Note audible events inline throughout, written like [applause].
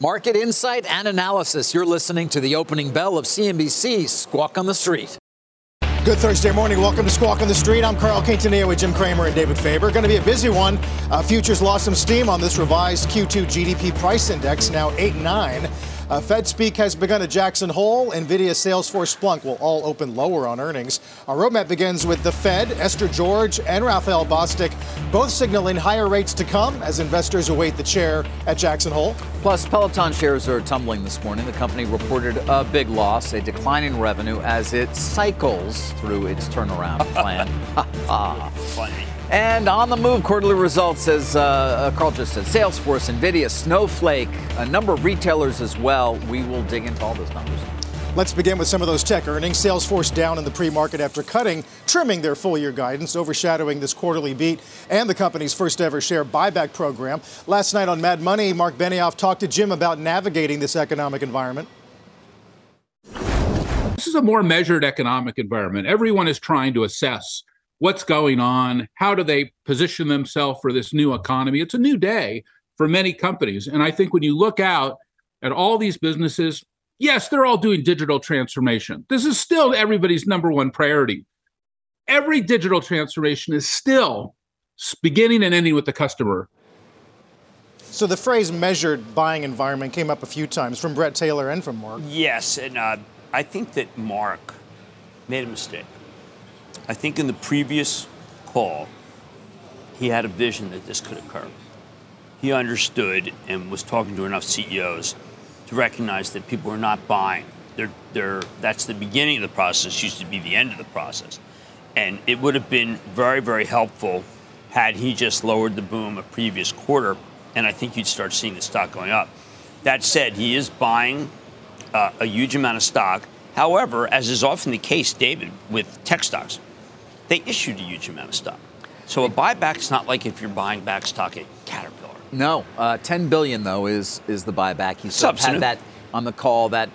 Market insight and analysis. You're listening to the opening bell of CNBC Squawk on the Street. Good Thursday morning. Welcome to Squawk on the Street. I'm Carl Quintanilla with Jim Cramer and David Faber. Going to be a busy one. Uh, futures lost some steam on this revised Q2 GDP price index, now 8 9. Uh, Fed speak has begun at Jackson Hole. NVIDIA, Salesforce, Splunk will all open lower on earnings. Our roadmap begins with the Fed, Esther George, and Raphael Bostic, both signaling higher rates to come as investors await the chair at Jackson Hole. Plus, Peloton shares are tumbling this morning. The company reported a big loss, a decline in revenue as it cycles through its turnaround plan. [laughs] Funny. And on the move, quarterly results, as uh, Carl just said, Salesforce, NVIDIA, Snowflake, a number of retailers as well. We will dig into all those numbers. Let's begin with some of those tech earnings. Salesforce down in the pre market after cutting, trimming their full year guidance, overshadowing this quarterly beat and the company's first ever share buyback program. Last night on Mad Money, Marc Benioff talked to Jim about navigating this economic environment. This is a more measured economic environment. Everyone is trying to assess what's going on, how do they position themselves for this new economy. It's a new day for many companies. And I think when you look out at all these businesses, yes, they're all doing digital transformation. This is still everybody's number one priority. Every digital transformation is still beginning and ending with the customer. So the phrase measured buying environment came up a few times from Bret Taylor and from Mark. Yes, and uh, I think that Mark made a mistake. I think in the previous call, he had a vision that this could occur. He understood and was talking to enough CEOs to recognize that people are not buying. They're, they're, that's the beginning of the process, used to be the end of the process. And it would have been very, very helpful had he just lowered the boom a previous quarter, and I think you'd start seeing the stock going up. That said, he is buying uh, a huge amount of stock. However, as is often the case, David, with tech stocks, they issued a huge amount of stock. So a buyback is not like if you're buying back stock at Caterpillar. No, uh, 10 billion though is is the buyback. He sort of had that on the call that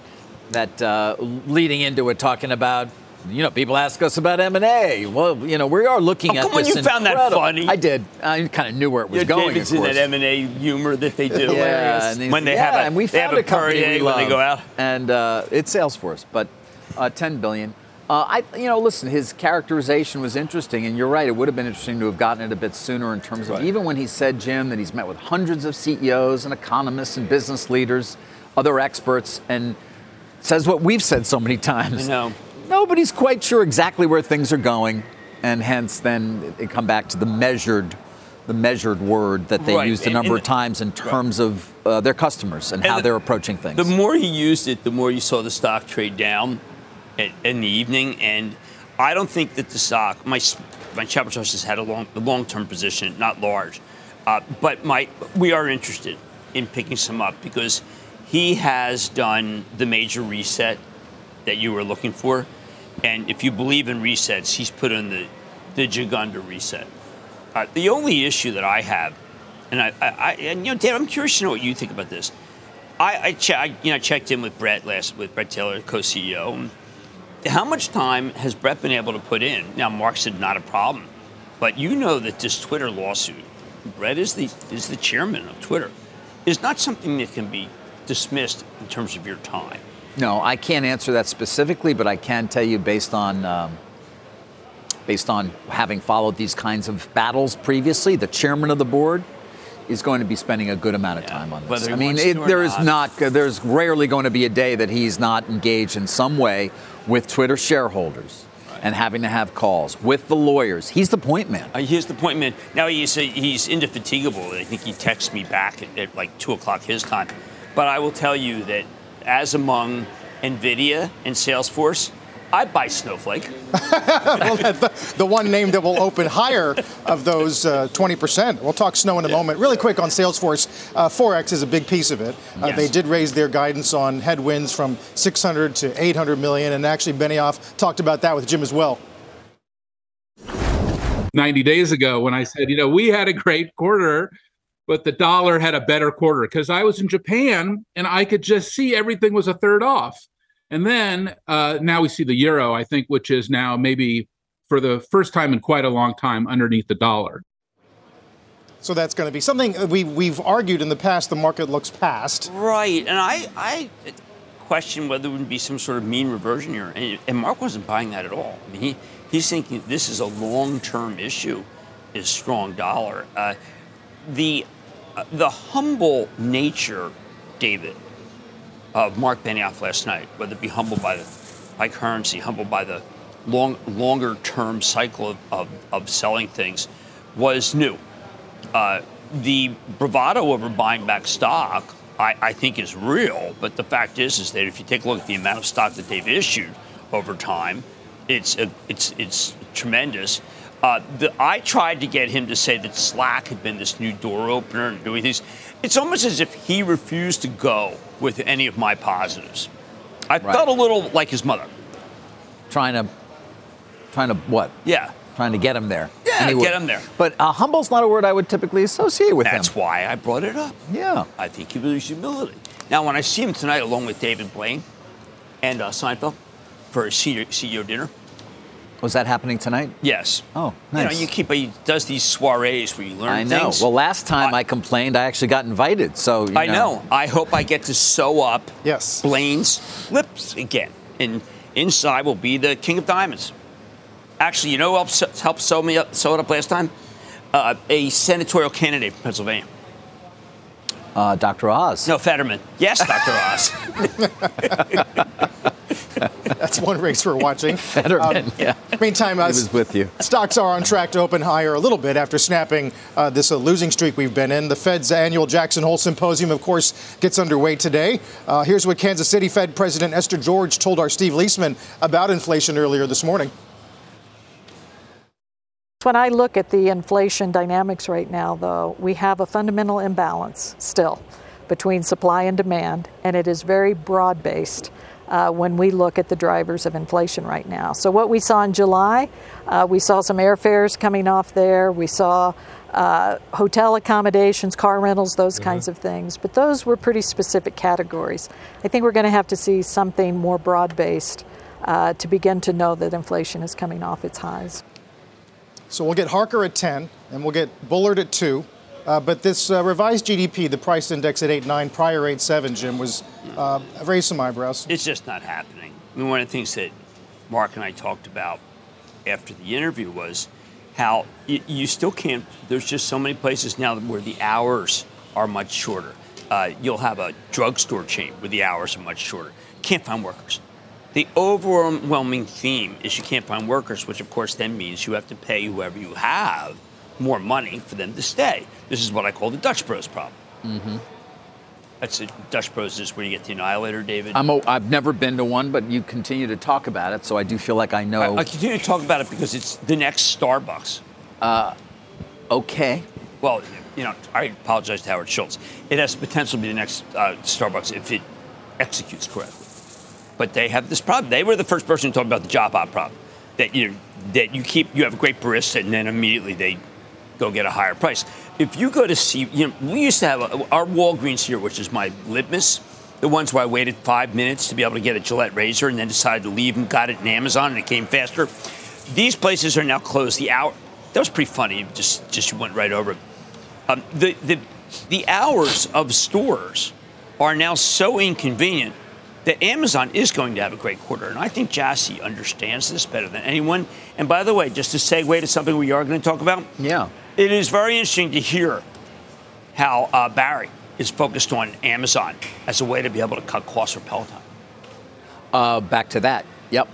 that uh, leading into it, talking about. You know, people ask us about M and A. Well, you know, we are looking Oh, at come on, you found that funny. I did. I kind of knew where it was Yeah, going. David's in that M and A humor that they [laughs] do. Yeah, when they yeah, have a, and we they have found a a company we when they go out. and uh, it's Salesforce, but uh, 10 billion. Uh, I, you know, listen, his characterization was interesting, and you're right. It would have been interesting to have gotten it a bit sooner in terms of Right. even when he said, Jim, that he's met with hundreds of CEOs and economists and business leaders, other experts, and says what we've said so many times. I know. Nobody's quite sure exactly where things are going, and hence then it come back to the measured. The measured word that they Right, used a number and- of times in terms of uh, their customers and, And how the- they're approaching things. The more he used it, the more you saw the stock trade down in the evening. And I don't think that the stock, my my chapter trust has had a long a long term position, not large, uh, but my we are interested in picking some up because he has done the major reset that you were looking for, and if you believe in resets, he's put in the the Gigunda reset. Uh, the only issue that I have, and I, I, I and you know, Dave, I'm curious to know what you think about this. I, I, che- I you know checked in with Brett last with Bret Taylor, co-CEO. How much time has Brett been able to put in? Now, Mark said not a problem, but you know that this Twitter lawsuit, Brett is the is the chairman of Twitter, is not something that can be dismissed in terms of your time. No, I can't answer that specifically, but I can tell you based on um, based on having followed these kinds of battles previously, the chairman of the board is going to be spending a good amount of time on this. whether I mean, it, to or there is not. not there's rarely going to be a day that he's not engaged in some way with Twitter shareholders and having to have calls with the lawyers. He's the point man. Uh, here's the point, man. Now he's uh, he's indefatigable. I think he texts me back at, at like two o'clock his time. But I will tell you that as among NVIDIA and Salesforce, I buy Snowflake. [laughs] well, the, the, one name that will open higher of those uh, 20%. We'll talk snow in a yeah. moment. Really quick on Salesforce, uh, Forex is a big piece of it. Uh, yes. They did raise their guidance on headwinds from 600 to 800 million, and actually Benioff talked about that with Jim as well. 90 days ago when I said, you know, we had a great quarter, but the dollar had a better quarter because I was in Japan and I could just see everything was a third off. And then uh, now we see the euro, I think, which is now maybe for the first time in quite a long time underneath the dollar. So that's going to be something we, we've argued in the past the market looks past. Right. And I, I question whether there would be some sort of mean reversion here. And, and Mark wasn't buying that at all. I mean, he, he's thinking this is a long term issue, is strong dollar. Uh, the, uh, the humble nature, David, of Marc Benioff last night, whether it be humbled by the by currency, humbled by the long longer term cycle of, of, of selling things, was new. Uh, the bravado over buying back stock, I, I, think, is real. But the fact is, is that if you take a look at the amount of stock that they've issued over time, it's a, it's it's tremendous. Uh, the, I tried to get him to say that Slack had been this new door opener and doing things. It's almost as if he refused to go with any of my positives. I right. felt a little like his mother. Trying to, trying to what? Yeah. Trying to get him there. Yeah, get him there. But uh, humble's not a word I would typically associate with That's him. That's why I brought it up. Yeah. I think he was humility. Now, when I see him tonight, along with David Blaine and uh, Seinfeld for a CEO, CEO dinner, was that happening tonight? Yes. Oh, nice. You know, you keep he does these soirees where you learn I know. Things. Well, last time I, I, complained, I actually got invited. So I know. know. I hope I get to sew up yes. Blaine's lips again, and inside will be the King of Diamonds. Actually, you know who helped, helped sew me up, sew it up last time? Uh, a senatorial candidate from Pennsylvania. Uh, Dr. Oz. No, Fetterman. Yes, Dr. [laughs] Oz. [laughs] [laughs] That's one race we're watching. [laughs] Fetterman, um, yeah. Meantime, uh, he was with you. Stocks are on track to open higher a little bit after snapping uh, this uh, losing streak we've been in. The Fed's annual Jackson Hole Symposium, of course, gets underway today. Uh, here's what Kansas City Fed President Esther George told our Steve Liesman about inflation earlier this morning. When I look at the inflation dynamics right now, though, we have a fundamental imbalance still between supply and demand, and it is very broad based uh, when we look at the drivers of inflation right now. So, what we saw in July, uh, we saw some airfares coming off there. We saw uh, hotel accommodations, car rentals, those mm-hmm. kinds of things. But those were pretty specific categories. I think we're going to have to see something more broad based uh, to begin to know that inflation is coming off its highs. So, we'll get Harker at 10, and we'll get Bullard at 2. Uh, but this uh, revised GDP, the price index at 8.9, prior 8.7, Jim, was uh, raised some eyebrows. It's just not happening. I mean, one of the things that Mark and I talked about after the interview was how you, you still can't, there's just so many places now where the hours are much shorter. Uh, you'll have a drugstore chain where the hours are much shorter. Can't find workers. The overwhelming theme is you can't find workers, which of course then means you have to pay whoever you have more money for them to stay. This is what I call the Dutch Bros problem. Mm-hmm. That's it. Dutch Bros is where you get the annihilator, David. I'm a, I've never been to one, but you continue to talk about it, so I do feel like I know. I, I continue to talk about it because it's the next Starbucks. Uh, okay. Well, you know, I apologize to Howard Schultz. It has potential to be the next uh, Starbucks if it executes correctly. But they have this problem. They were the first person to talk about the job op problem. That you that you keep you have a great barista and then immediately they go get a higher price. If you go to see, you know, we used to have a, our Walgreens here, which is my litmus, the ones where I waited five minutes to be able to get a Gillette razor and then decided to leave and got it in Amazon and it came faster. These places are now closed. The hour that was pretty funny. Just just went right over. Um, the the the hours of stores are now so inconvenient that Amazon is going to have a great quarter. And I think Jassy understands this better than anyone. And by the way, just to segue to something we are going to talk about. Yeah. It is very interesting to hear how uh, Barry is focused on Amazon as a way to be able to cut costs for Peloton. Uh, back to that. Yep.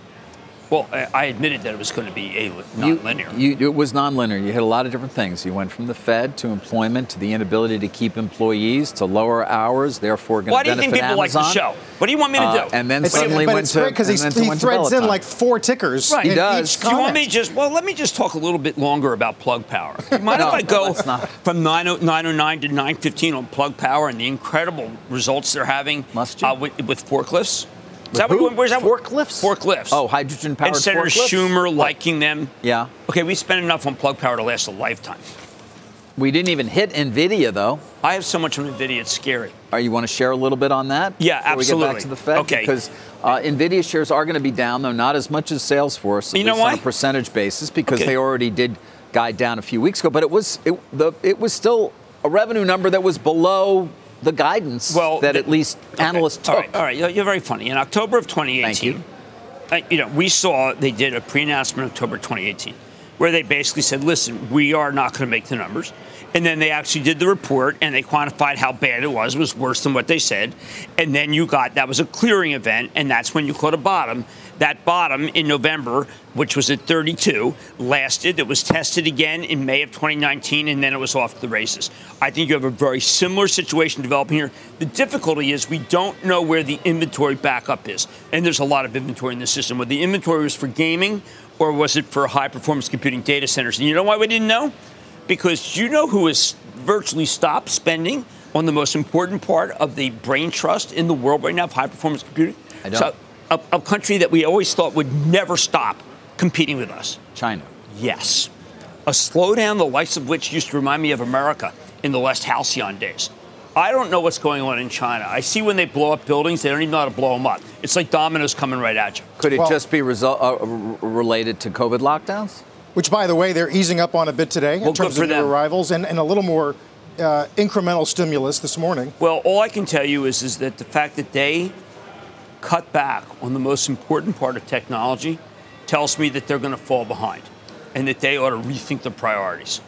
Well, Well, I I admitted that it was going to be a non-linear. You, you, it was nonlinear. You hit a lot of different things. You went from the Fed to employment to the inability to keep employees to lower hours, therefore going Why to do you think people Amazon. like the show? What do you want me to Uh, do? and then It's, suddenly but went it's to great because and then to he went to threads in like four tickers Right. in He does. each Do you want me to just, well, let me just talk a little bit longer about Plug Power. You mind No, if I go let's not. from 90 909 to 915 on Plug Power and the incredible results they're having Must uh, with, with forklifts? Is that who? what, where's that? Forklifts? Forklifts. Oh, hydrogen-powered And Senator forklifts? Schumer liking them. Yeah. Okay, we spent enough on Plug Power to last a lifetime. We didn't even hit Nvidia though. I have so much on NVIDIA, it's scary. Are you want to share a little bit on that? Yeah, before We get back to the Fed Okay. because uh, Nvidia shares are going to be down though, not as much as Salesforce. You know on a percentage basis because Okay. they already did guide down a few weeks ago, but it was it, the it was still a revenue number that was below the guidance Well, that the- at least analysts All took. right, all right. You're very funny. In October of 2018, you. uh, you know, we saw they did a pre-announcement in October 2018, where they basically said, "Listen, we are not going to make the numbers." And then they actually did the report and they quantified how bad it was. It was worse than what they said. And then you got that was a clearing event, and that's when you caught a bottom. That bottom in November, which was at 32, lasted. It was tested again in May of 2019, and then it was off the races. I think you have a very similar situation developing here. The difficulty is we don't know where the inventory backup is, and there's a lot of inventory in the system. Whether the inventory was for gaming or was it for high performance computing data centers? And you know why we didn't know? Because you know who has virtually stopped spending on the most important part of the brain trust in the world right now of high performance computing? I don't. So, a, a country that we always thought would never stop competing with us. China. Yes. A slowdown, the likes of which used to remind me of America in the last halcyon days. I don't know what's going on in China. I see when they blow up buildings, they don't even know how to blow them up. It's like dominoes coming right at you. Could it Well- just be result, uh, related to COVID lockdowns? Which, by the way, they're easing up on a bit today in Well, good terms for of new them. arrivals and, and a little more uh, incremental stimulus this morning. Well, all I can tell you is, is that the fact that they cut back on the most important part of technology tells me that they're going to fall behind and that they ought to rethink their priorities.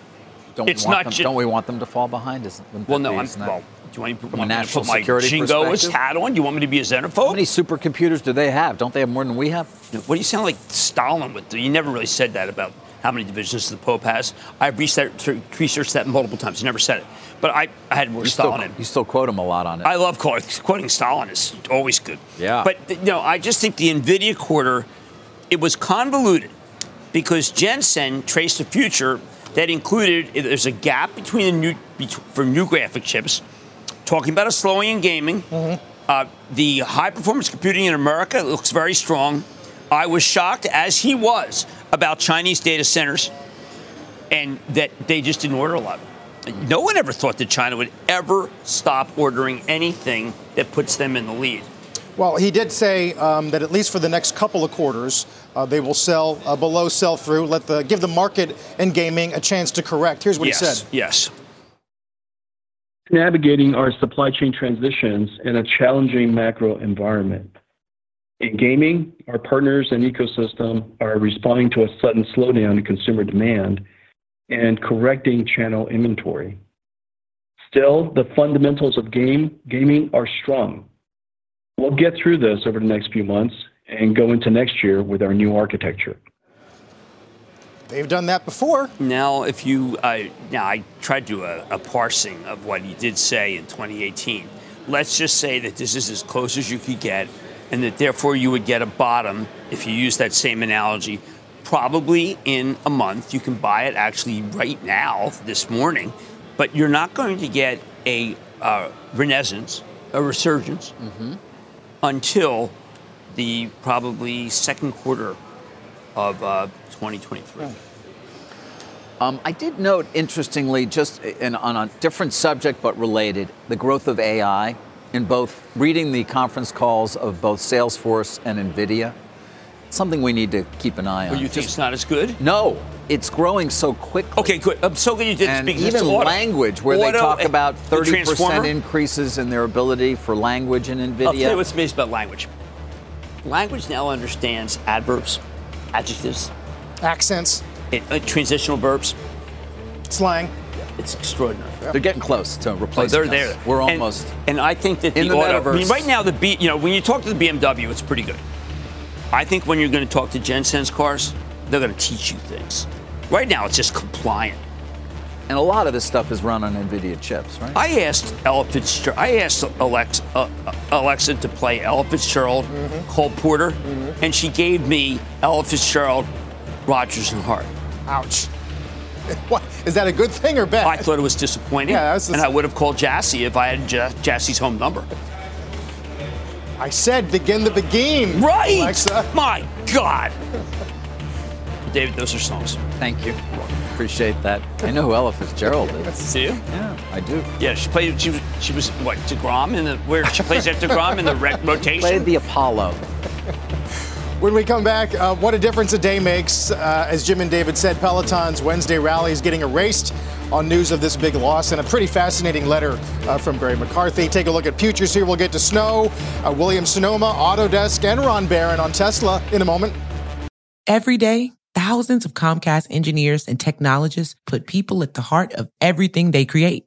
Don't It's we want not them, ju- don't we want them to fall behind? Isn't, Well, no, be- I'm, that- well, do you want, me- a want me to national put my security jingoist perspective? hat on? Do you want me to be a xenophobe? How many supercomputers do they have? Don't they have more than we have? What do you sound like Stalin with? You never really said that about how many divisions the Pope has. I've researched, researched that multiple times. He never said it. But I, I had more You still, Stalin in. you still quote him a lot on it. I love quoting, quoting Stalin. is always good. Yeah. But you know, I just think the Nvidia quarter, it was convoluted because Jensen traced a future that included there's a gap between the new for new graphic chips, talking about a slowing in gaming. Uh, the high performance computing in America looks very strong. I was shocked, as he was, about Chinese data centers and that they just didn't order a lot. No one ever thought that China would ever stop ordering anything that puts them in the lead. Well, he did say um, that at least for the next couple of quarters, uh, they will sell uh, below sell through, let the give the market and gaming a chance to correct. Here's what yes, he said. yes. navigating our supply chain transitions in a challenging macro environment. In gaming, our partners and ecosystem are responding to a sudden slowdown in consumer demand and correcting channel inventory. Still, the fundamentals of game gaming are strong. We'll get through this over the next few months and go into next year with our new architecture. They've done that before. Now, if you, uh, now I tried to do a, a parsing of what he did say in 2018. Let's just say that this is as close as you could get, and that therefore you would get a bottom if you use that same analogy. Probably in a month, you can buy it actually right now, this morning, but you're not going to get a uh, renaissance, a resurgence, until the probably second quarter of uh, 2023. Um, I did note, interestingly, just in, on a different subject but related, the growth of AI in both reading the conference calls of both Salesforce and NVIDIA. Something we need to keep an eye on. Or you think Just- it's not as good? no, it's growing so quickly. Okay, good. I'm so glad you did And speak. even to auto. language, where they talk about 30% increases in their ability for language in NVIDIA. I'll tell you what's amazing about language. Language now understands adverbs, adjectives, Accents, it, uh, transitional verbs. slang. It's extraordinary. They're getting close to Oh, replacing they're us. there. We're And- almost. And, I think that in the, the auto, I mean, metaverse. right now, the B, you know, when you talk to the BMW, it's pretty good. I think when you're going to talk to Jensen's cars, they're going to teach you things. Right now, it's just compliant. And a lot of this stuff is run on NVIDIA chips, right? I asked Ella Fitzgerald, I asked Alexa, uh, Alexa to play Ella Fitzgerald, mm-hmm. Cole Porter, mm-hmm. and she gave me Ella Fitzgerald, Rodgers and Hart. Ouch. [laughs] What, is that a good thing or bad? Oh, I thought it was disappointing. Yeah, was and I would have called Jassy if I had J- Jassy's home number. I said begin the begin. Right. Alexa. My God. [laughs] David, those are songs. Thank you. Appreciate that. I know who Ella Fitzgerald is. [laughs] Do you? Yeah, I do. Yeah, she played. She was. She was what? deGrom in the where she plays at deGrom in the re- rotation. Played the Apollo. When we come back, uh, what a difference a day makes. Uh, as Jim and David said, Peloton's Wednesday rally is getting erased on news of this big loss and a pretty fascinating letter uh, from Barry McCarthy. Take a look at futures here. We'll get to Snow, uh, Williams Sonoma, Autodesk, and Ron Baron on Tesla in a moment. Every day, thousands of Comcast engineers and technologists put people at the heart of everything they create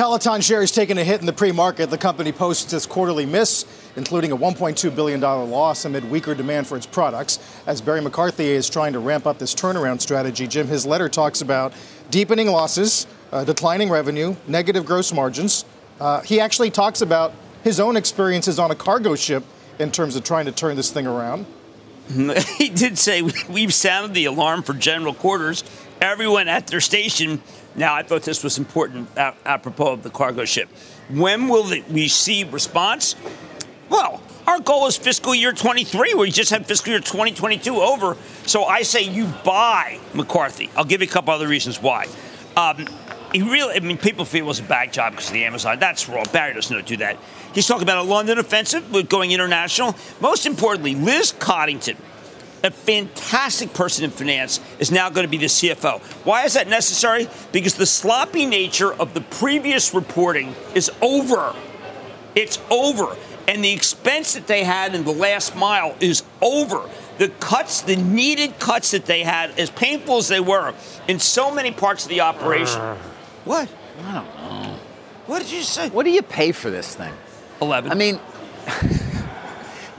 Peloton shares taking a hit in the pre-market. The company posts its quarterly miss, including a $1.2 billion loss amid weaker demand for its products. As Barry McCarthy is trying to ramp up this turnaround strategy, Jim, his letter talks about deepening losses, uh, declining revenue, negative gross margins. Uh, he actually talks about his own experiences on a cargo ship in terms of trying to turn this thing around. [laughs] He did say we've sounded the alarm for general quarters. Everyone at their station now, I thought this was important apropos of the cargo ship. When will we see response? Well, our goal is fiscal year 23. We just had fiscal year 2022 over. So I say you buy McCarthy. I'll give you a couple other reasons why. Um, he really, I mean, people feel it was a bad job because of the Amazon. That's wrong. Barry doesn't know do that. He's talking about a London offensive going international. Most importantly, Liz Coddington a fantastic person in finance, is now going to be the CFO. Why is that necessary? Because the sloppy nature of the previous reporting is over. It's over. And the expense that they had in the last mile is over. The cuts, the needed cuts that they had, as painful as they were, in so many parts of the operation. Uh, [sighs] what? I don't know. What did you say? What do you pay for this thing? 11. I mean,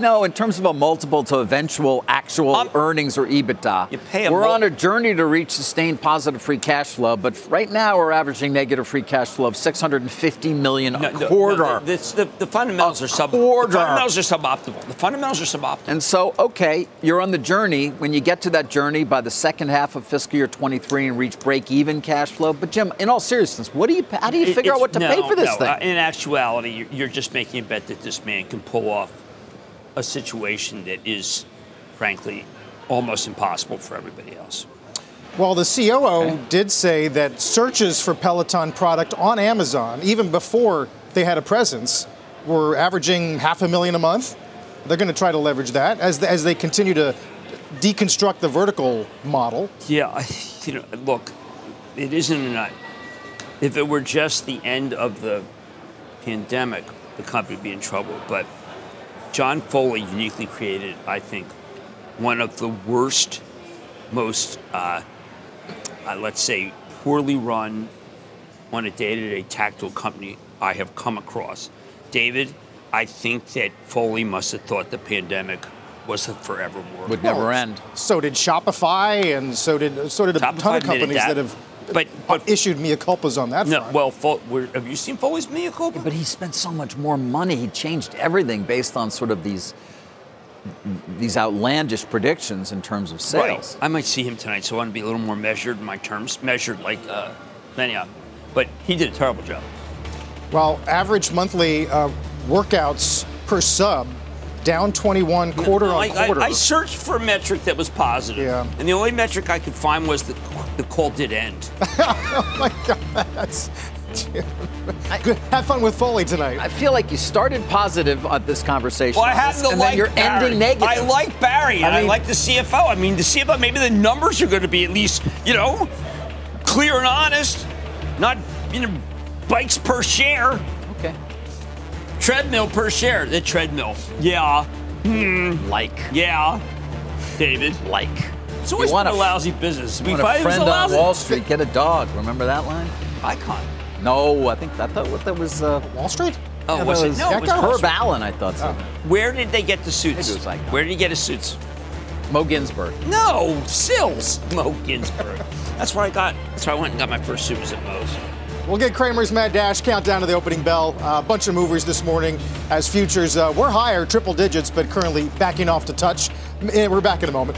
No, in terms of a multiple to eventual actual um, earnings or EBITDA. You pay we're mul- on a journey to reach sustained positive free cash flow, but right now we're averaging negative free cash flow of 650 million no, a quarter. No, the, the, the, fundamentals a are sub. Quarter. The fundamentals are suboptimal. The fundamentals are suboptimal. And so, okay, you're on the journey. When you get to that journey by the second half of fiscal year 23 and reach break-even cash flow, but Jim, in all seriousness, what do you? How do you figure out what to pay for this thing? Uh, in actuality, you're just making a bet that this man can pull off a situation that is, frankly, almost impossible for everybody else. Well, the COO okay. did say that searches for Peloton product on Amazon, even before they had a presence, were averaging half a million a month. They're going to try to leverage that as, the, as they continue to deconstruct the vertical model. Yeah, [laughs] you know, look, it isn't a. If it were just the end of the pandemic, the company would be in trouble. But John Foley uniquely created, I think, one of the worst, most, uh, uh, let's say, poorly run on a day-to-day tactical company I have come across. David, I think that Foley must have thought the pandemic was a forevermore. Would never end. So did Shopify, and so did so did a Shopify ton of companies that, that, have but, but issued mea culpas on that no, front. well, Fo- were- have you seen Foley's mea culpa? But he spent so much more money. He changed everything based on sort of these these outlandish predictions in terms of sales. Right. I might see him tonight, so I want to be a little more measured in my terms, measured like uh, many of. But he did a terrible job. Well, average monthly uh, workouts per sub down 21 quarter No, on I, quarter. I, I searched for a metric that was positive, Yeah. and the only metric I could find was that the call did end. [laughs] oh my God, that's. Good. Have fun with Foley tonight. I feel like you started positive on this conversation, Well, I on happen this, to and like then you're Barry. ending negative. I like Barry, and I I, like the CFO. I mean, the CFO, maybe the numbers are going to be at least, you know, clear and honest, not, you know, bikes per share, Okay. treadmill per share. The treadmill. Yeah. Hmm. Like, Yeah. David. like. It's always You want been a a- lousy business. We Want a find it was friend a on Wall Street, get a dog. Remember that line? icon. No, I think I thought what that was. Uh, Wall Street? Oh, that was it? No, it was Herb Allen. I thought so. Where did they get the suits? It was Icon. Where did he get his suits? Moe Ginsburg. No, Sills. Moe Ginsburg. That's where I got. That's where I went and got my first suit was at Mo's. We'll get Cramer's Mad Dash countdown to the opening bell. A uh, bunch of movers this morning as futures uh, were higher, triple digits, but currently backing off to touch. Eh, We're back in a moment.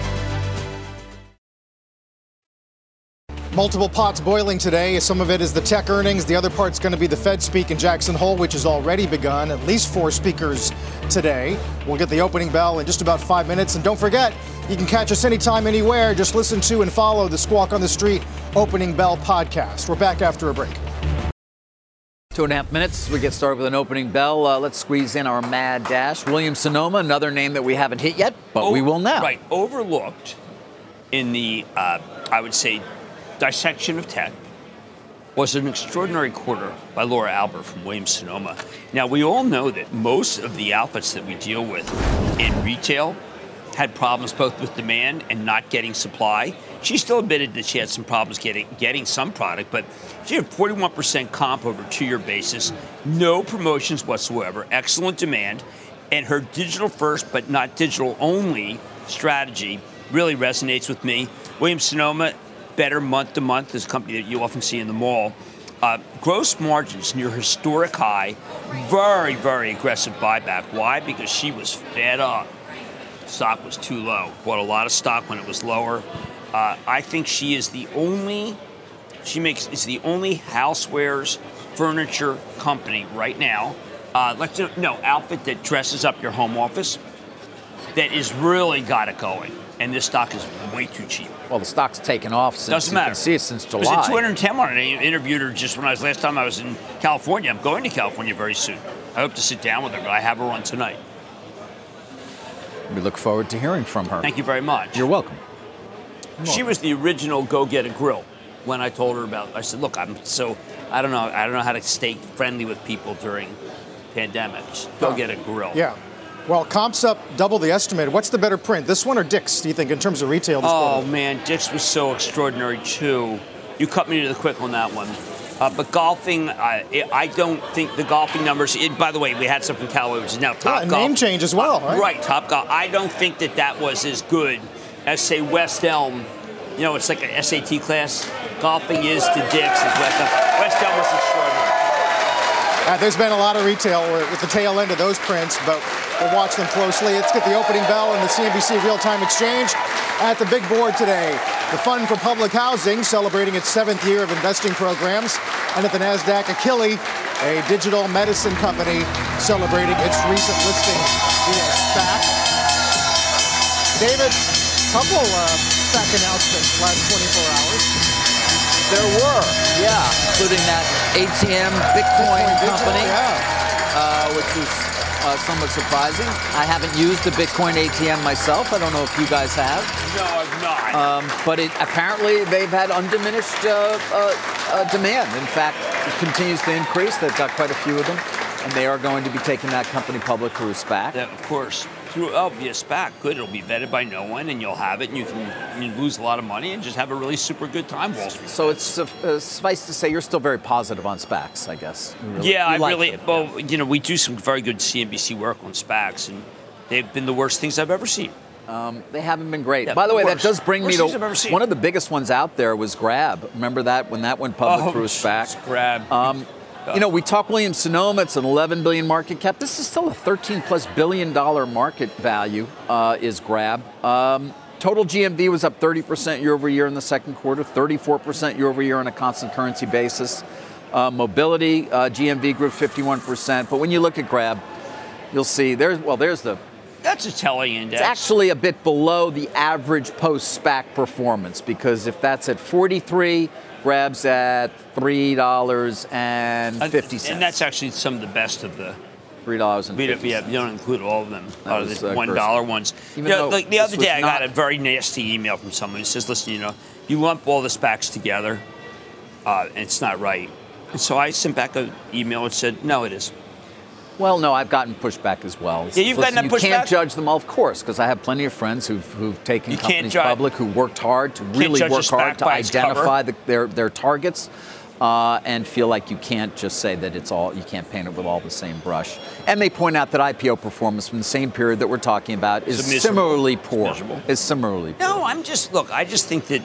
Multiple pots boiling today. Some of it is the tech earnings. The other part's going to be the Fed speak in Jackson Hole, which has already begun. At least four speakers today. We'll get the opening bell in just about five minutes. And don't forget, you can catch us anytime, anywhere. Just listen to and follow the Squawk on the Street Opening Bell podcast. We're back after a break. Two and a half minutes. We get started with an opening bell. Uh, let's squeeze in our mad dash. Williams Sonoma, another name that we haven't hit yet, but we Oh, will now. Right, overlooked in the, uh, I would say, dissection of tech was an extraordinary quarter by Laura Albert from Williams Sonoma. Now, we all know that most of the outfits that we deal with in retail had problems both with demand and not getting supply. She still admitted that she had some problems getting getting some product, but she had 41% comp over two-year basis, no promotions whatsoever, excellent demand, and her digital first but not digital only strategy really resonates with me. Williams Sonoma, better month to month, this company that you often see in the mall. Uh, gross margins near historic high, very, very aggressive buyback. Why? Because she was fed up stock was too low. Bought a lot of stock when it was lower. Uh, I think she is the only. She makes is the only housewares furniture company right now. Uh, let's no outfit that dresses up your home office. That is really got it going, and this stock is way too cheap. Well, the stock's taken off since Doesn't you matter. can see it since It was July. at 210 and I interviewed her just when I was last time I was in California. I'm going to California very soon. I hope to sit down with her, but I have her on tonight. We look forward to hearing from her. Thank you very much. You're welcome. She was the original go get a grill. When I told her about, I said, "Look, I'm so I don't know, I don't know how to stay friendly with people during pandemics. Go get a grill." Yeah. Well, comps up double the estimate. What's the better print, this one or Dick's, do you think, in terms of retail this Oh quarter? man, Dick's was so extraordinary too. You cut me to the quick on that one. Uh, but golfing, I, I don't think the golfing numbers. It, by the way, we had some from Callaway, which is now Top Yeah, Golf. name change as well, right? Right, Topgolf. I don't think that that was as good as say West Elm. You know, it's like a SAT class. Golfing is to Dick's as West Elm. West Elm was extraordinary. Uh, there's been a lot of retail with the tail end of those prints, but we'll watch them closely. Let's get the opening bell in the CNBC Real Time Exchange at the big board today. The Fund for Public Housing celebrating its seventh year of investing programs, and at the NASDAQ, Akili, a digital medicine company, celebrating its recent listing via SPAC. David, couple uh, SPAC announcements last 24 hours. There were. Yeah, including that ATM Bitcoin, Bitcoin company, yeah. uh, which is uh, somewhat surprising. I haven't used the Bitcoin ATM myself. I don't know if you guys have. No, I've not. Um, but it, apparently they've had undiminished uh, uh, uh, demand. In fact, it continues to increase. They've got quite a few of them, and they are going to be taking that company public through a SPAC. Yeah, of course. Through oh, via SPAC, good. It'll be vetted by no one, and you'll have it, and you can you lose a lot of money and just have a really super good time. Wall Street. So it's uh, suffice to say you're still very positive on SPACs, I guess. Really- yeah, I like really. it, Well, you know, we do some very good CNBC work on SPACs, and they've been the worst things I've ever seen. They haven't been great. Yeah, By the way, that does bring me to things I've ever seen. one of the biggest ones out there was Grab. Remember that when that went public Oh, through a SPAC? Grab. Um, you know, we talk Williams Sonoma. It's an 11 billion market cap. This is still a 13 plus billion dollar market value. Uh, is Grab. Um, total GMV was up 30 percent year over year in the second quarter, 34 percent year over year on a constant currency basis. Uh, mobility uh, GMV grew 51 percent. But when you look at Grab, you'll see there's well, there's the That's a telling index. it's actually a bit below the average post SPAC performance because if that's at 43, grabs at three dollars and fifty cents. And that's actually some of the best of the. three dollars and fifty. yeah, you don't include all of them. That Out of the uh, one dollar ones. You know, like the other day, I got a very nasty email from someone who says, "Listen, you know, you lump all the SPACs together, uh, and it's not right." And so I sent back an email and said, "No, it is." Well, no, I've gotten pushback as well. Yeah, you've gotten Listen, that You can't pushback? judge them all, of course, because I have plenty of friends who've, who've taken You companies public, who worked hard to really work hard to by its cover. identify the, their their targets. Uh, and feel like you can't just say that it's all you can't paint it with all the same brush. And they point out that IPO performance from the same period that we're talking about is similarly poor. Is similarly poor. No, I'm just look. I just think that.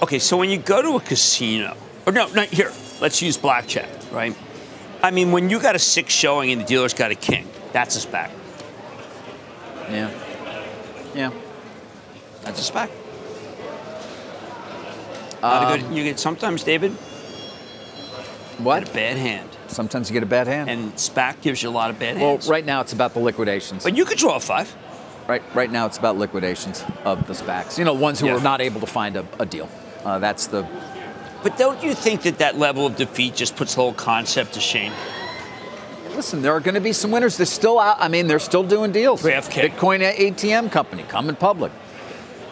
Okay, so when you go to a casino, or no, not here. Let's use blackjack, right? I mean, when you got a six showing and the dealer's got a king, that's a SPAC. Yeah. Yeah. That's a a Um, good, you get sometimes, David, What? a bad hand, Sometimes you get a bad hand. and SPAC gives you a lot of bad well, hands. Well, right now it's about the liquidations. But you could draw a five. Right, right now it's about liquidations of the SPACs. You know, ones who Yeah. are not able to find a, a deal. Uh, that's the. But don't you think that that level of defeat just puts the whole concept to shame? Listen, there are going to be some winners. They're still out. I mean, they're still doing deals. DraftKings. Bitcoin ATM company coming public.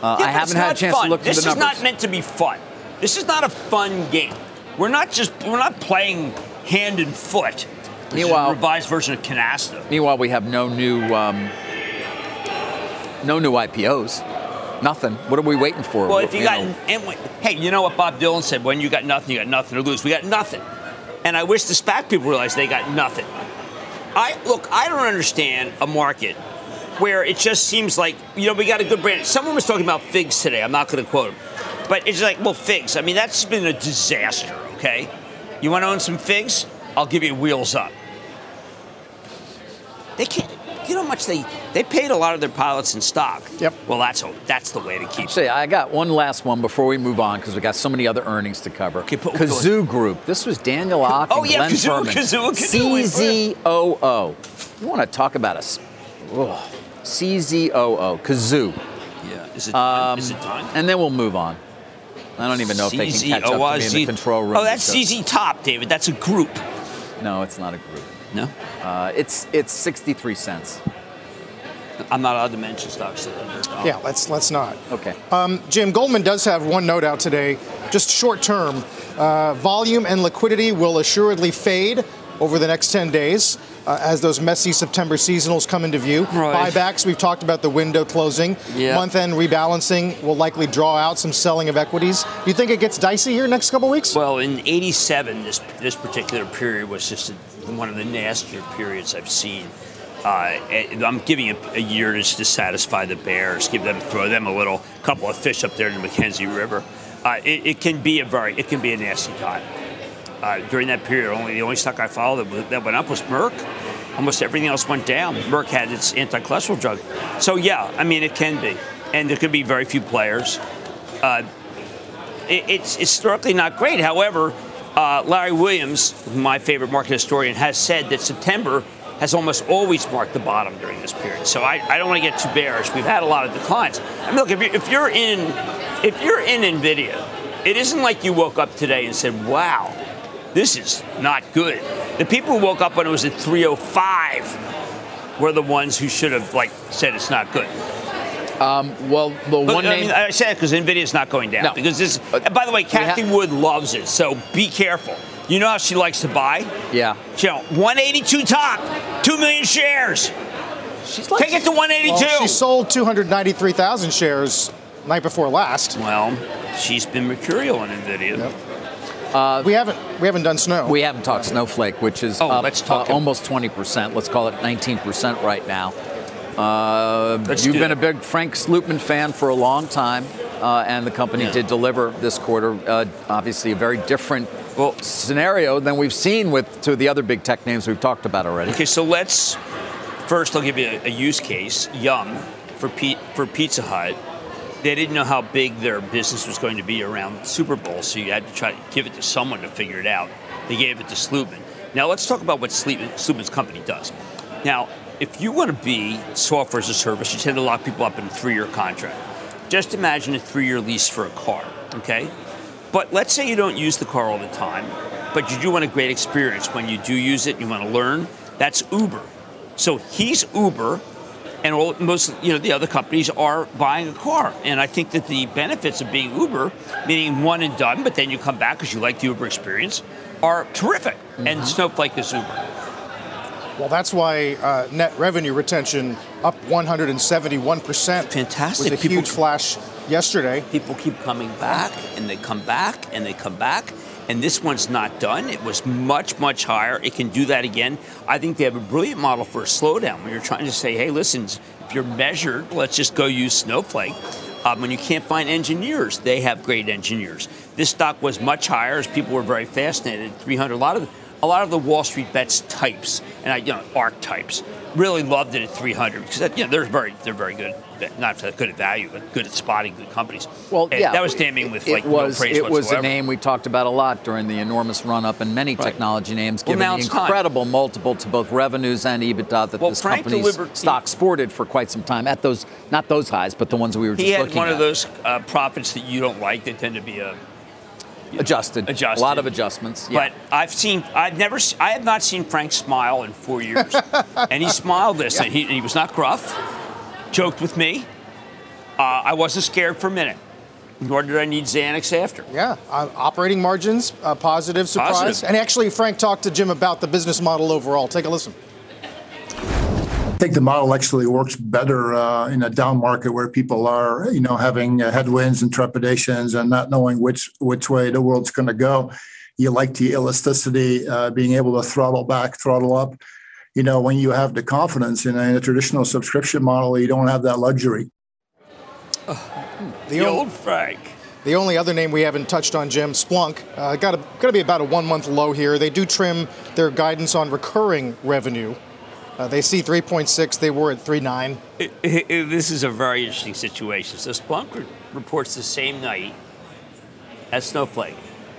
Uh, Yeah, I haven't had a chance fun. to look This the is not meant to be fun. This is not a fun game. We're not just we're not playing hand and foot. Meanwhile- a revised version of canasta. Meanwhile, we have no new, um, no new IPOs. Nothing. What are we waiting for? Well, if you got, and we- hey, you know what Bob Dylan said? When you got nothing, you got nothing to lose. We got nothing, and I wish the SPAC people realized they got nothing. I look, I don't understand a market where it just seems like you know we got a good brand. Someone was talking about figs today. I'm not going to quote him, but it's like, well, figs. I mean, that's been a disaster. Okay, you want to own some figs? I'll give you wheels up. They can't. You know how much they they paid a lot of their pilots in stock. Yep. Well, that's that's the way to keep. Actually, I got one last one before we move on because we got so many other earnings to cover. Okay, put- Cazoo Group. This was Daniel Och Oh, and yeah, Glenn Cazoo, Fuhrman. Cazoo, Cazoo. CZOO. You want to talk about a s- ugh. CZOO. Cazoo. Yeah. Is it time? Is it time? And then we'll move on. I don't even know if they can catch up to me in the control room. Oh, that's CZ Top, David. That's a group. No, it's not a group. No, Uh, it's it's 63 cents. I'm not allowed to mention stocks that are. Yeah, let's let's not. Okay. Jim Goldman does have one note out today, just short term. Uh, volume and liquidity will assuredly fade over the next 10 days uh, as those messy September seasonals come into view. Right. Buybacks, we've talked about the window closing. Yeah. Month end rebalancing will likely draw out some selling of equities. Do you think it gets dicey here next couple weeks? Well, in '87, this this particular period was just a, one of the nastier periods I've seen. Uh, I'm giving it a year to, to satisfy the bears, give them, throw them a little couple of fish up there in the Mackenzie River. Uh, it, it can be a very, it can be a nasty time. Uh, during that period, only the only stock I followed that, that went up was Merck. Almost everything else went down. Merck had its anti-cholesterol drug. So yeah, I mean it can be, and there could be very few players. Uh, it, it's historically not great. However, uh, Larry Williams, my favorite market historian, has said that September has almost always marked the bottom during this period. So I, I don't want to get too bearish. We've had a lot of declines. I mean, look, if you're, if you're in if you're in Nvidia it isn't like you woke up today and said, "Wow, this is not good." The people who woke up when it was at 305 were the ones who should have like said it's not good. Um, well, the But, one I, name. mean, I said because Nvidia is not going down No. because this. And by the way, Cathie ha- Wood loves it, so be careful. You know how she likes to buy. yeah. You know, 182 top, two million shares. She's like, Take it to 182. Well, she sold 293,000 shares night before last. Well, she's been mercurial in Nvidia. We haven't we haven't done snow. We haven't talked Snowflake, which is Oh, up, let's talk uh, almost 20%. Let's call it 19% right now. Uh, you've been it. a big Frank Slootman fan for a long time, uh, and the company Yeah. did deliver this quarter. Uh, obviously, a very different Well- scenario than we've seen with two of the other big tech names we've talked about already. Okay, so let's first. I'll give you a, a use case. Yum for P, for Pizza Hut. They didn't know how big their business was going to be around Super Bowl, so you had to try to give it to someone to figure it out. They gave it to Slootman. Now let's talk about what Slootman, Slootman's company does. Now, if you want to be software as a service, you tend to lock people up in a three-year contract. Just imagine a three-year lease for a car, okay? But let's say you don't use the car all the time, but you do want a great experience when you do use it you want to learn. That's Uber. So he's Uber, and all, most you know the other companies are buying a car. And I think that the benefits of being Uber, meaning one and done, but then you come back because you like the Uber experience, are terrific. And Snowflake is Uber. Well, that's why uh, net revenue retention up 171 percent. Fantastic. Was a People- huge flash yesterday. People keep coming back, and they come back, and they come back. And this one's not done. It was much, much higher. It can do that again. I think they have a brilliant model for a slowdown when you're trying to say, hey, listen, if you're measured, let's just go use Snowflake. Um, when you can't find engineers, they have great engineers. This stock was much higher as people were very fascinated. 300. A lot of a lot of the Wall Street bets types and I, you know archetypes really loved it at 300 because you know they're very they're very good. Not good at value, but good at spotting good companies. Well, And yeah, that was damning with it like was no praise it was a name we talked about a lot during the enormous run up in many technology names, Well, given the it's time. incredible multiple to both revenues and EBITDA that Well, this Frank company's delivered- stock sported for quite some time at those not those highs, but the ones we were just He had one at. of those uh, profits that you don't like. They tend to be a adjusted, Adjusted. a lot of adjustments. Yeah. But I've seen, I've never, s- I have not seen Frank smile in four years, [laughs] and he smiled this, and he, he was not gruff, joked with me. Uh, I wasn't scared for a minute, nor did I need Xanax after. Yeah, uh, operating margins, uh, positive surprise. Positive. And actually, Frank talked to Jim about the business model overall. Take a listen. I think the model actually works better uh, in a down market where people are, you know, having uh, headwinds and trepidations and not knowing which which way the world's going to go. You like the elasticity, uh, being able to throttle back, throttle up. You know, when you have the confidence in a, in a traditional subscription model, you don't have that luxury. The old Frank. The only other name we haven't touched on, Jim, Splunk, uh, got to got to be about a one month low here. They do trim their guidance on recurring revenue. Uh, they see 3.6. They were at 3.9. It- it- it- this is a very interesting situation. So Splunk re- reports the same night as Snowflake.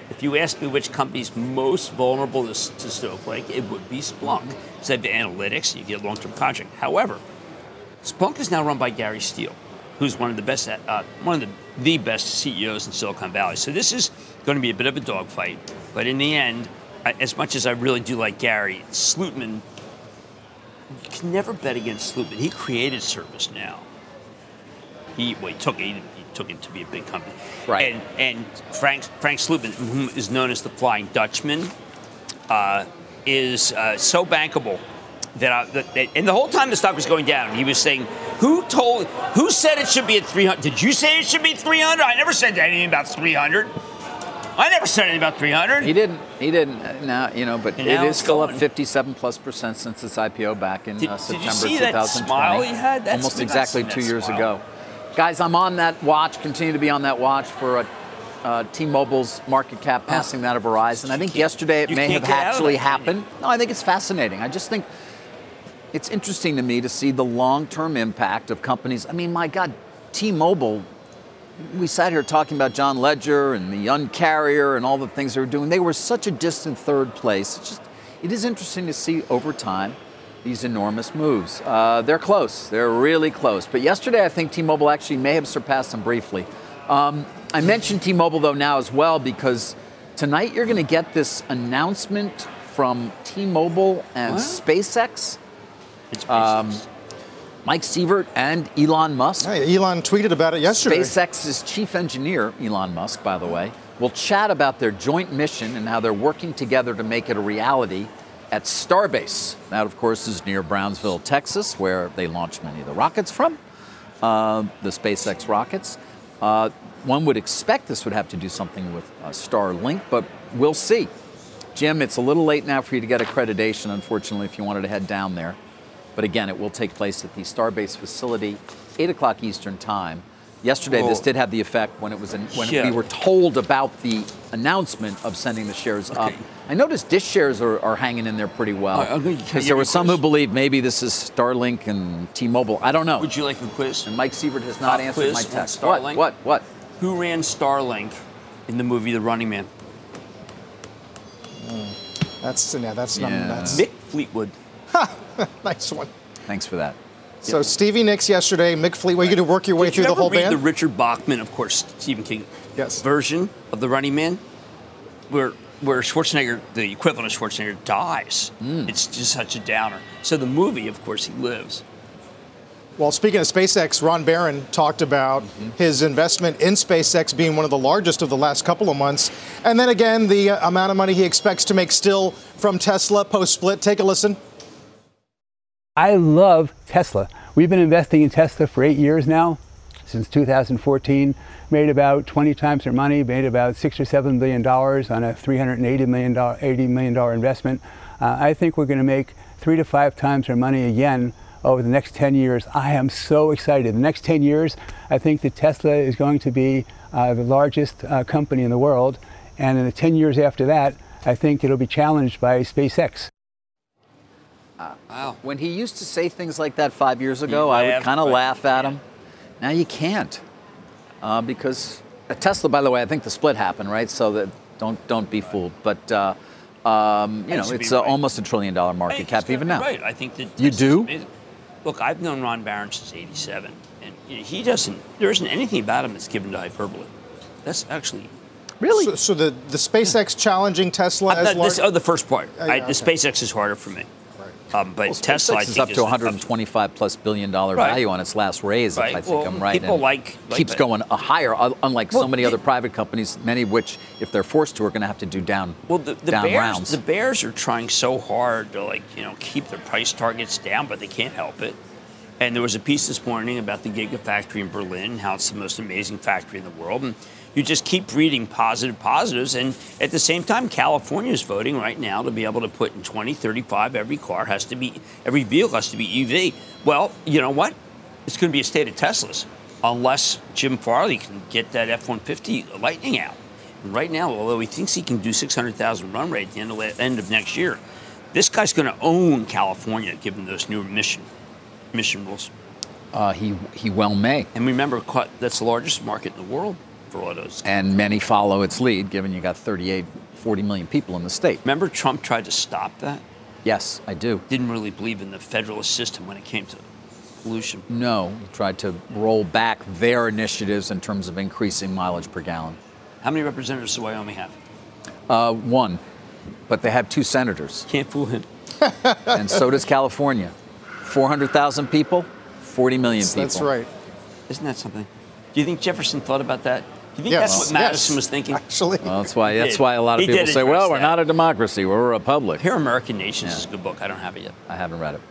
If you ask me which company's most vulnerable to, to Snowflake, it would be Splunk. They have the analytics, you get long-term contract. However, Splunk is now run by Gary Steele, who's one of the best, uh, one of the, the best CEOs in Silicon Valley. So this is going to be a bit of a dogfight. But in the end, as much as I really do like Gary, Slootman you can never bet against Slootman. He created ServiceNow. He well, he took it. He, he took it to be a big company. Right. And and Frank Frank Slootman, who is known as the Flying Dutchman, uh, is uh, so bankable that, I, that, that and the whole time the stock was going down, he was saying, "Who told? Who said it should be at 300? Did you say it should be 300? I never said anything about 300. I never said anything about 300. He didn't. He didn't. uh, Now you know, but And it is still up 57 plus percent since its IPO back in Did- uh, did you September see that smile he had? That's- Almost exactly two years smile. ago. Guys, I'm on that watch. Continue to be on that watch for uh, uh, T-Mobile's market cap passing that of Verizon. I think yesterday it may have get out of actually happened. No, I think it's fascinating. I just think it's interesting to me to see the long-term impact of companies. I mean, my God, T-Mobile we sat here talking about John Legere and the Uncarrier and all the things they were doing. They were such a distant third place. It's just, it is interesting to see over time these enormous moves. Uh, they're close. They're really close. But yesterday, I think T-Mobile actually may have surpassed them briefly. Um, I mentioned T-Mobile though now as well because tonight you're going to get this announcement from T-Mobile and What? SpaceX. It's Um, SpaceX. Mike Sievert and Elon Musk. Hey, Elon tweeted about it yesterday. SpaceX's chief engineer, Elon Musk, by the way, will chat about their joint mission and how they're working together to make it a reality at Starbase. That, of course, is near Brownsville, Texas, where they launch many of the rockets from, uh, the SpaceX rockets. Uh, one would expect this would have to do something with uh, Starlink, but we'll see. Jim, it's a little late now for you to get accreditation, unfortunately, if you wanted to head down there. But again, it will take place at the Starbase facility, 8 o'clock Eastern Time. Yesterday, this oh. did have the effect when it was in, when Yeah. we were told about the announcement of sending the shares up. I noticed Dish shares are, are hanging in there pretty well All right, I'm gonna tell because you there were some who quiz. believe maybe this is Starlink and T-Mobile. I don't know. Would you like a quiz? And Mike Sievert has not Pop answered my on text. What? Starlink? What? What? Who ran Starlink in the movie The Running Man? Hmm. That's yeah, that's not that's Mick Fleetwood. [laughs] nice one. Thanks for that. So Stevie Nicks yesterday, Mick Fleetwood. You going to work your way Did through you the whole read band? the Richard Bachman, of course, Stephen King yes. version of The Running Man, where where Schwarzenegger, the equivalent of Schwarzenegger, dies. Hmm. It's just such a downer. So the movie, of course, he lives. Well, speaking of SpaceX, Ron Baron talked about his investment in SpaceX being one of the largest of the last couple of months. And then again, the uh, amount of money he expects to make still from Tesla post split. Take a listen. I love Tesla. We've been investing in Tesla for eight years now, since 2014. Made about 20 times their money, made about six or seven billion dollars on a 380 million dollar, 80 million dollar investment. Uh, I think we're going to make three to five times their money again over the next 10 years. I am so excited. The next 10 years, I think that Tesla is going to be uh, the largest uh, company in the world, and in the 10 years after that, I think it'll be challenged by SpaceX. Wow. When he used to say things like that five years ago, You I would kind of laugh at him. Now you can't, uh, because at Tesla, by the way, I think the split happened, right? So that don't don't be fooled. But uh, um, you know, it's uh, right. almost a trillion dollar market Hey, cap even now. Right. I think that You do? amazing. Look, I've known Ron Baron since '87, and he doesn't. There isn't anything about him that's given to hyperbole. That's actually Really? So, so the, the SpaceX challenging Tesla I'm as large. this, oh, the first part. I, yeah, the okay. SpaceX is harder for me. Um, but Well, Tesla, I SpaceX think, is up to the- 125 plus billion dollar Right. value on its last raise, Right. if I think Well, I'm right. people and like- like keeps that. going higher, uh, unlike Well, so many other private companies, many of which, if they're forced to, are going to have to do down Well, the, the down Bears, rounds. the Bears are trying so hard to like you know keep their price targets down, but they can't help it. And there was a piece this morning about the Gigafactory in Berlin, how it's the most amazing factory in the world, and you just keep reading positive positives. And at the same time, California is voting right now to be able to put in 2035 every car has to be every vehicle has to be EV. Well, you know what? It's going to be a state of Teslas unless Jim Farley can get that F-150 Lightning out. And right now, although he thinks he can do 600,000 run rate at the end of, end of next year, this guy's going to own California given those new emission emission rules. uh, he he well may. And remember, that's the largest market in the world for autos. and many follow its lead, given you got 38, 40 million people in the state. Remember, Trump tried to stop that. Yes, I do. Didn't really believe in the federalist system when it came to pollution. No, he tried to roll back their initiatives in terms of increasing mileage per gallon. How many representatives does Wyoming have? Uh, one, but they have two senators, Can't fool him. [laughs] and so does California. 400,000 people, 40 million people. That's right. Isn't that something? Do you think Jefferson thought about that? Do you think Yes, that's what Madison yes. was thinking? Actually, Well, that's why. That's why a lot of He people say, "Well, we're that. not a democracy; we're a republic." Here, American Nations Yeah. is a good book. I don't have it yet. I haven't read it.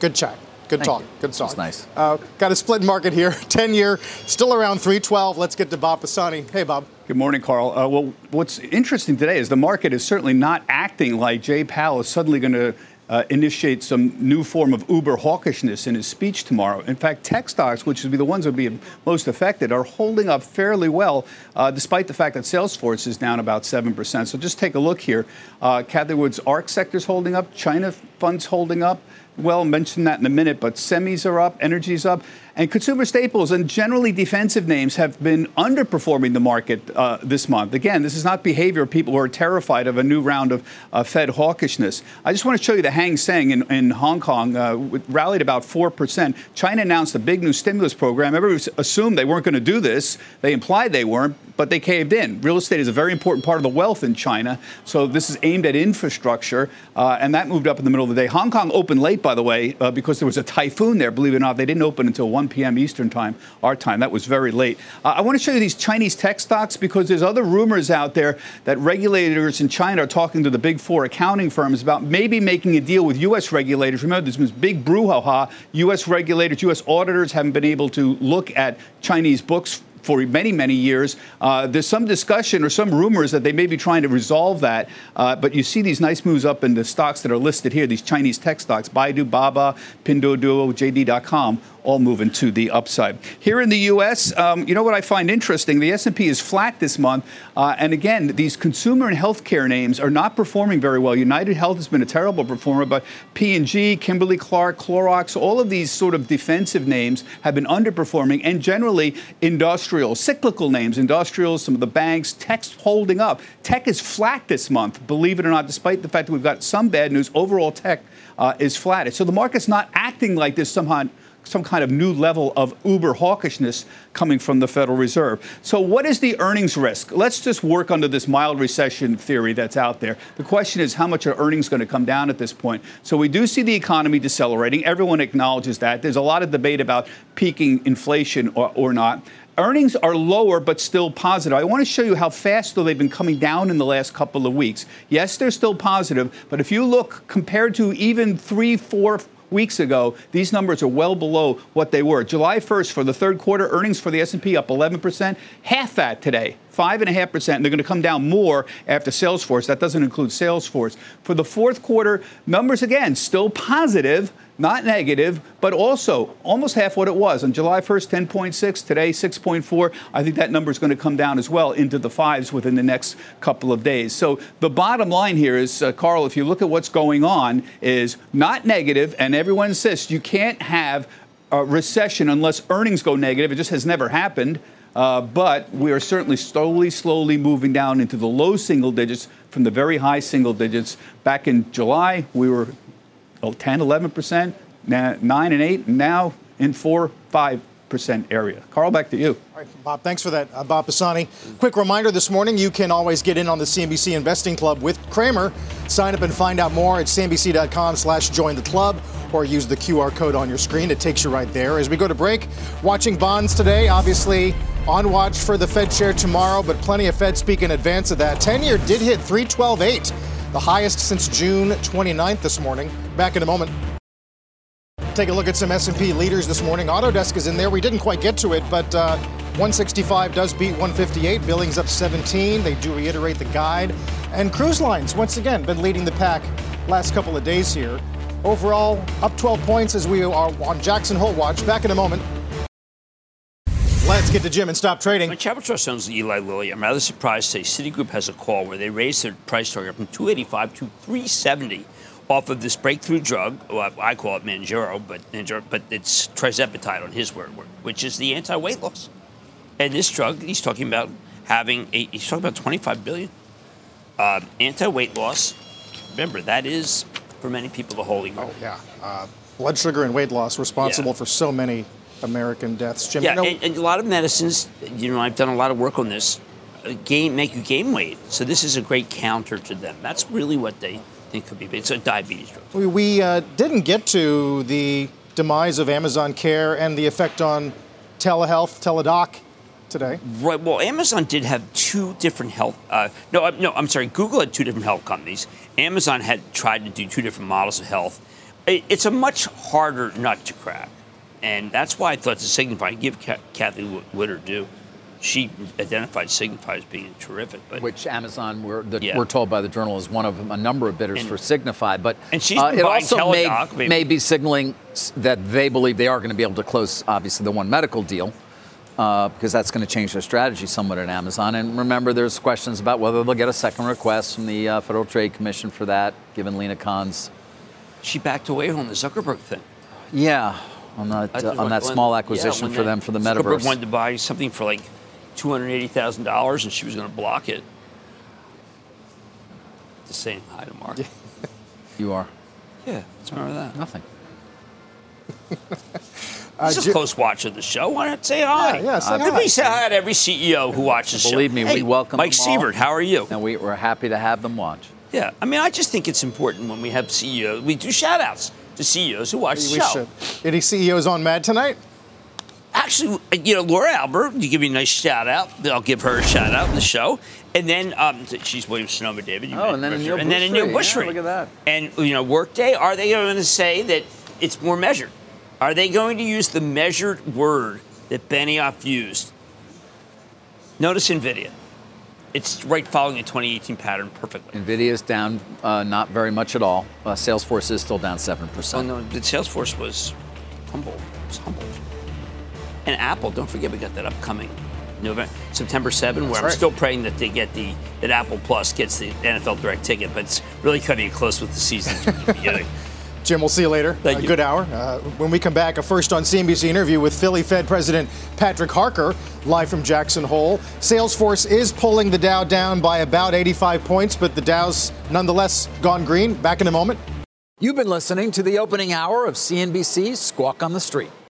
good chat. Good Thank talk. you. Good talk. That's nice. Uh, got a split market here. [laughs] 10 year, still around 312. Let's get to Bob Pisani. Hey, Bob. Good morning, Carl. Uh, well, what's interesting today is the market is certainly not acting like Jay Powell is suddenly going to uh, initiate some new form of uber hawkishness in his speech tomorrow. In fact, tech stocks, which would be the ones that would be most affected, are holding up fairly well, uh, despite the fact that Salesforce is down about 7%. So just take a look here. Uh, Cathie Wood's ARK sector's holding up, China funds holding up. Well, mention that in a minute, but semis are up, energy's up, and consumer staples and generally defensive names have been underperforming the market uh, this month. Again, this is not behavior of people who are terrified of a new round of uh, Fed hawkishness. I just want to show you the Hang Seng in, in Hong Kong uh, rallied about 4%. China announced a big new stimulus program. Everybody assumed they weren't going to do this. They implied they weren't, but they caved in. Real estate is a very important part of the wealth in China, so this is aimed at infrastructure, uh, and that moved up in the middle of the day. Hong Kong opened late, by the way, uh, because there was a typhoon there, believe it or not. They didn't open until 1 p.m. Eastern Time, our time. That was very late. Uh, I want to show you these Chinese tech stocks because there's other rumors out there that regulators in China are talking to the big four accounting firms about maybe making a deal with U.S. regulators. Remember, there's this big brouhaha. U.S. regulators, U.S. auditors haven't been able to look at Chinese books for many, many years. Uh, there's some discussion or some rumors that they may be trying to resolve that. Uh, but you see these nice moves up in the stocks that are listed here, these Chinese tech stocks, Baidu, Baba, Pinduoduo, JD.com, all moving to the upside. Here in the U.S., um, you know what I find interesting? The S&P is flat this month, uh, and again, these consumer and healthcare names are not performing very well. United Health has been a terrible performer, but P&G, Kimberly Clark, Clorox, all of these sort of defensive names have been underperforming, and generally industrial, cyclical names, industrials, some of the banks, tech's holding up. Tech is flat this month, believe it or not, despite the fact that we've got some bad news. Overall, tech uh, is flat. So the market's not acting like this somehow some kind of new level of uber hawkishness coming from the Federal Reserve. So, what is the earnings risk? Let's just work under this mild recession theory that's out there. The question is, how much are earnings going to come down at this point? So, we do see the economy decelerating. Everyone acknowledges that. There's a lot of debate about peaking inflation or, or not. Earnings are lower but still positive. I want to show you how fast, though, they've been coming down in the last couple of weeks. Yes, they're still positive, but if you look compared to even three, four, weeks ago, these numbers are well below what they were. July 1st for the third quarter, earnings for the S&P up 11%, half that today. 5.5%. And they're going to come down more after Salesforce. That doesn't include Salesforce. For the fourth quarter, numbers again still positive, not negative, but also almost half what it was. On July 1st, 10.6, today 6.4. I think that number is going to come down as well into the fives within the next couple of days. So the bottom line here is, uh, Carl, if you look at what's going on, is not negative, and everyone insists you can't have a recession unless earnings go negative. It just has never happened. Uh, but we are certainly slowly, slowly moving down into the low single digits from the very high single digits. Back in July, we were 10, 11%, 9 and 8, and now in 4, 5 percent area. Carl, back to you. All right, Bob, thanks for that. Uh, Bob Pisani. Quick reminder this morning you can always get in on the CNBC Investing Club with Cramer. Sign up and find out more at cnbc.com slash join the club or use the QR code on your screen. It takes you right there. As we go to break, watching bonds today, obviously on watch for the Fed chair tomorrow, but plenty of Fed speak in advance of that. 10 year did hit 312.8 the highest since June 29th this morning. Back in a moment. Take a look at some S&P leaders this morning. Autodesk is in there. We didn't quite get to it, but uh, 165 does beat 158. Billings up 17. They do reiterate the guide. And cruise lines, once again, been leading the pack last couple of days here. Overall, up 12 points as we are on Jackson Hole watch. Back in a moment. Let's get to Jim and stop trading. My Chapel Trust owns Eli Lilly. I'm rather surprised to say Citigroup has a call where they raised their price target from 285 to 370 off of this breakthrough drug. Well, I call it Manjaro, but but it's tirzepatide on his word, which is the anti-weight loss. And this drug, he's talking about having a, he's talking about 25 billion uh, anti-weight loss. Remember, that is for many people the holy grail. Oh yeah, uh, blood sugar and weight loss responsible yeah. for so many American deaths. Jim, yeah, you know, and, and, a lot of medicines. You know, I've done a lot of work on this. Uh, gain make you gain weight, so this is a great counter to them. That's really what they think could be. It's a diabetes drug. We, we uh, didn't get to the demise of Amazon Care and the effect on telehealth, Teladoc today. Right. Well, Amazon did have two different health. Uh, no, no. I'm sorry. Google had two different health companies. Amazon had tried to do two different models of health. It's a much harder nut to crack. And that's why I thought to Signify, give Cathie Wood due. She identified Signify as being terrific, but which Amazon, we're, the, yeah. we're told by the journal, is one of a number of bidders and, for Signify. But and she's uh, it also may, may be signaling that they believe they are going to be able to close, obviously, the One Medical deal. Uh, because that's going to change their strategy somewhat at Amazon. And remember, there's questions about whether they'll get a second request from the uh, Federal Trade Commission for that, given Lina Khan's She backed away on the Zuckerberg thing. Yeah, on that uh, on that small acquisition yeah, for them for the metaverse. Zuckerberg wanted to buy something for like two hundred eighty thousand dollars, and she was going to block it. Just saying hi to Mark. [laughs] You are. Yeah, what's wrong with that? Nothing. [laughs] He's a Ji- close watcher of the show. Why not say hi? Yeah, yeah, say If hi. we say hi to every CEO who watches the show. Believe me, Hey, we welcome Mike them all. Sievert, how are you? And we, we're happy to have them watch. Yeah, I mean, I just think it's important when we have CEOs. We do shout outs to CEOs who watch the We show. should. Any CEOs on Mad tonight? Actually, you know, Laura Albert, you give me a nice shout out. I'll give her a shout out in the show. And then um, she's Williams Sonoma, David. You Oh, and then her. Aneel and then Bhusri. Aneel Yeah, look at that. And you know, Workday, are they going to say that it's more measured? Are they going to use the measured word that Benioff used? Notice Nvidia. It's right following the 2018 pattern perfectly. Nvidia is down uh, not very much at all. Uh, Salesforce is still down 7%. Oh, no, the Salesforce was humble. It was humbled. And Apple, don't forget we got that upcoming November, September 7, where I'm still praying that they get the that Apple Plus gets the NFL Direct ticket, but it's really cutting it close with the season from the beginning. Jim, we'll see you later. Thank A you. good hour. Uh, when we come back, a first on CNBC interview with Philly Fed President Patrick Harker, live from Jackson Hole. Salesforce is pulling the Dow down by about 85 points, but the Dow's nonetheless gone green. Back in a moment. You've been listening to the opening hour of CNBC's Squawk on the Street.